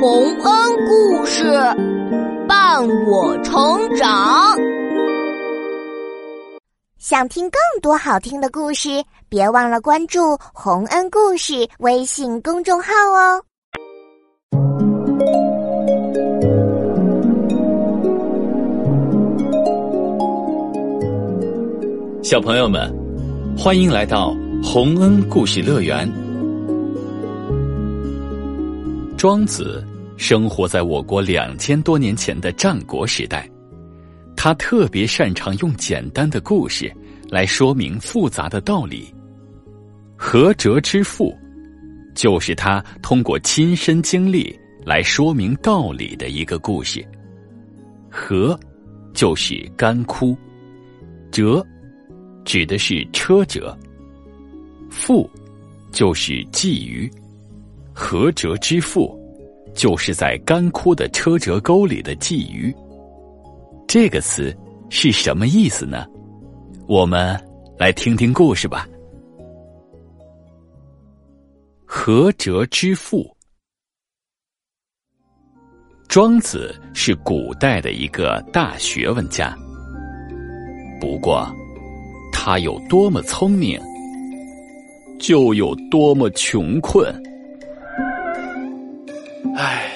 洪恩故事伴我成长。想听更多好听的故事，别忘了关注洪恩故事微信公众号哦。小朋友们，欢迎来到洪恩故事乐园。庄子生活在我国两千多年前的战国时代，他特别擅长用简单的故事来说明复杂的道理。涸辙之赋，就是他通过亲身经历来说明道理的一个故事。涸，就是干枯；辙，指的是车辙；赋，就是鲫鱼。涸辙之赋，就是在干枯的车辙沟里的鲫鱼。这个词是什么意思呢？我们来听听故事吧。涸辙之赋，庄子是古代的一个大学问家。不过，他有多么聪明，就有多么穷困。唉，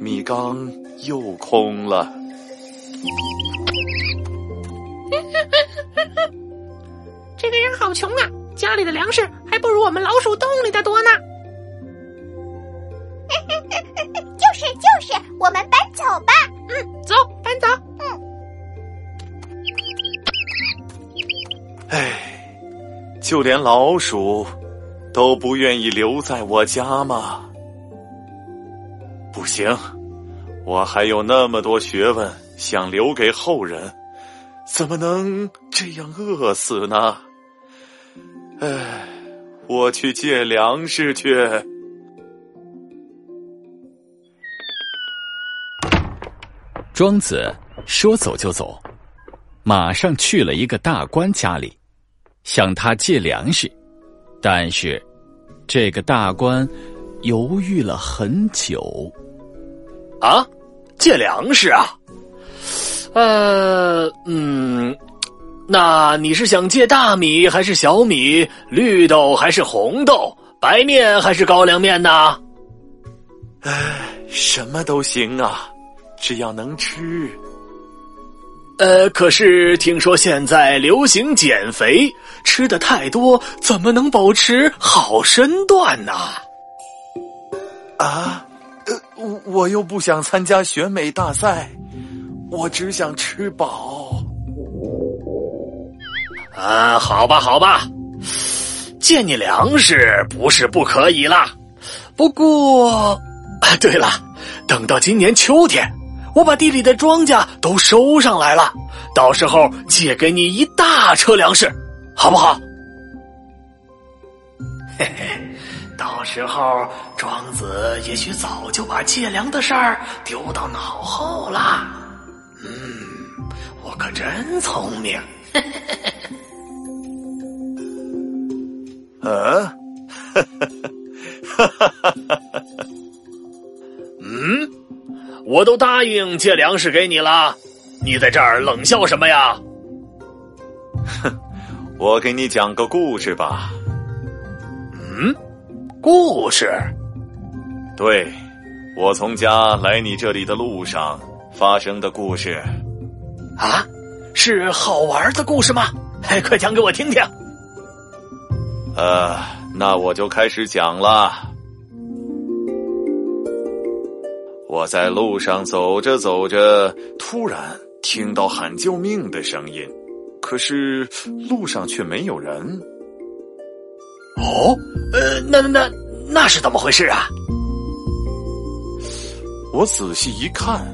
米缸又空了。这个人好穷啊，家里的粮食还不如我们老鼠洞里的多呢。就是就是，我们搬走吧。嗯，走，搬走。嗯。唉，就连老鼠都不愿意留在我家吗？不行，我还有那么多学问想留给后人，怎么能这样饿死呢？唉，我去借粮食去。庄子说走就走，马上去了一个大官家里，向他借粮食，但是这个大官犹豫了很久。啊，借粮食啊？呃，嗯，那你是想借大米还是小米？绿豆还是红豆？白面还是高粱面呢？唉，什么都行啊，只要能吃。呃，可是听说现在流行减肥，吃的太多怎么能保持好身段呢？啊？我我又不想参加选美大赛，我只想吃饱。啊，好吧，好吧，借你粮食不是不可以啦。不过，啊 对了，等到今年秋天，我把地里的庄稼都收上来了，到时候借给你一大车粮食，好不好？嘿嘿。到时候，庄子也许早就把借粮的事儿丢到脑后了。嗯，我可真聪明。嗯，哈哈哈嗯，我都答应借粮食给你了，你在这儿冷笑什么呀？哼，我给你讲个故事吧。嗯。故事，对，我从家来你这里的路上发生的故事，啊，是好玩的故事吗？快讲给我听听。呃，那我就开始讲了。我在路上走着走着，突然听到喊救命的声音，可是路上却没有人。哦，呃，那那那那是怎么回事啊？我仔细一看，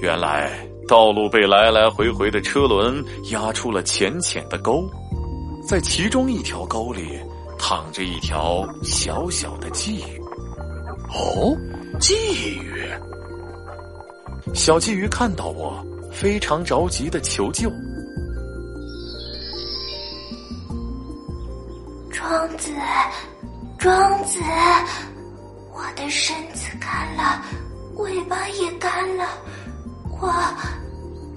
原来道路被来来回回的车轮压出了浅浅的沟，在其中一条沟里躺着一条小小的鲫鱼。哦，鲫鱼！小鲫鱼看到我，非常着急的求救。庄子，庄子，我的身子干了，尾巴也干了，我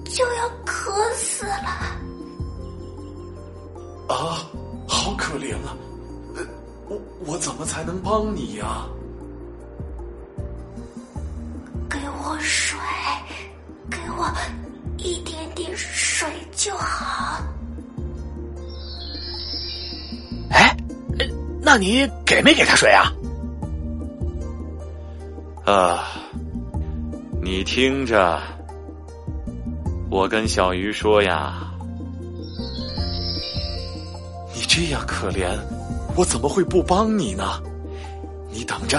就要渴死了。啊，好可怜啊！呃，我我怎么才能帮你呀？给我水，给我一点点水就好。那你给没给他水啊？啊，你听着，我跟小鱼说呀。你这样可怜，我怎么会不帮你呢？你等着，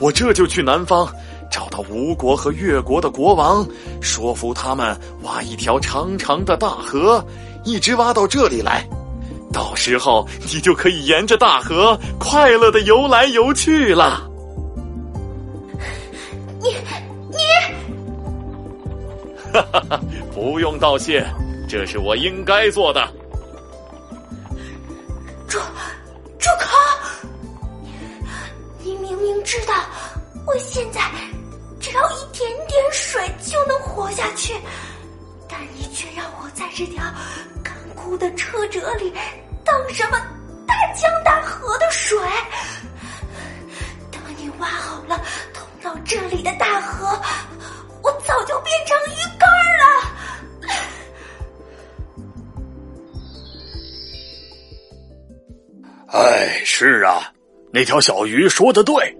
我这就去南方找到吴国和越国的国王，说服他们挖一条长长的大河，一直挖到这里来。到时候你就可以沿着大河快乐的游来游去了。你你，哈哈哈！不用道谢，这是我应该做的。住住口！你明明知道我现在只要一点点水就能活下去，但你却让我在这条的车辙里当什么大江大河的水？等你挖好了通到这里的大河，我早就变成鱼干了。哎，是啊，那条小鱼说的对，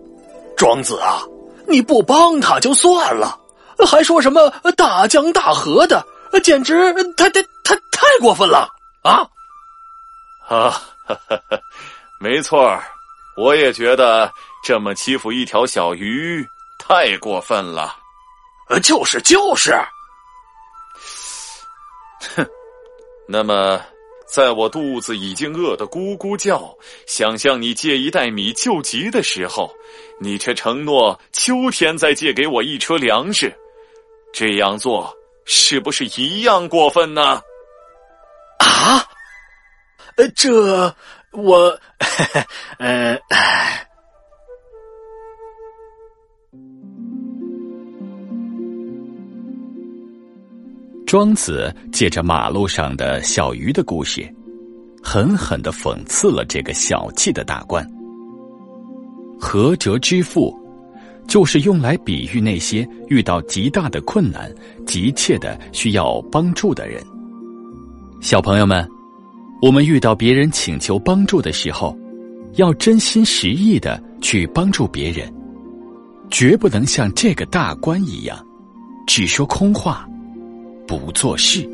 庄子啊，你不帮他就算了，还说什么大江大河的，简直太太太太过分了啊！啊，没错我也觉得这么欺负一条小鱼太过分了。呃，就是就是，哼，那么。在我肚子已经饿得咕咕叫，想向你借一袋米救急的时候，你却承诺秋天再借给我一车粮食，这样做是不是一样过分呢？啊？呃，这我，呃。庄子借着马路上的小鱼的故事，狠狠的讽刺了这个小气的大官。涸辙之父，就是用来比喻那些遇到极大的困难、急切的需要帮助的人。小朋友们，我们遇到别人请求帮助的时候，要真心实意的去帮助别人，绝不能像这个大官一样，只说空话。不做事。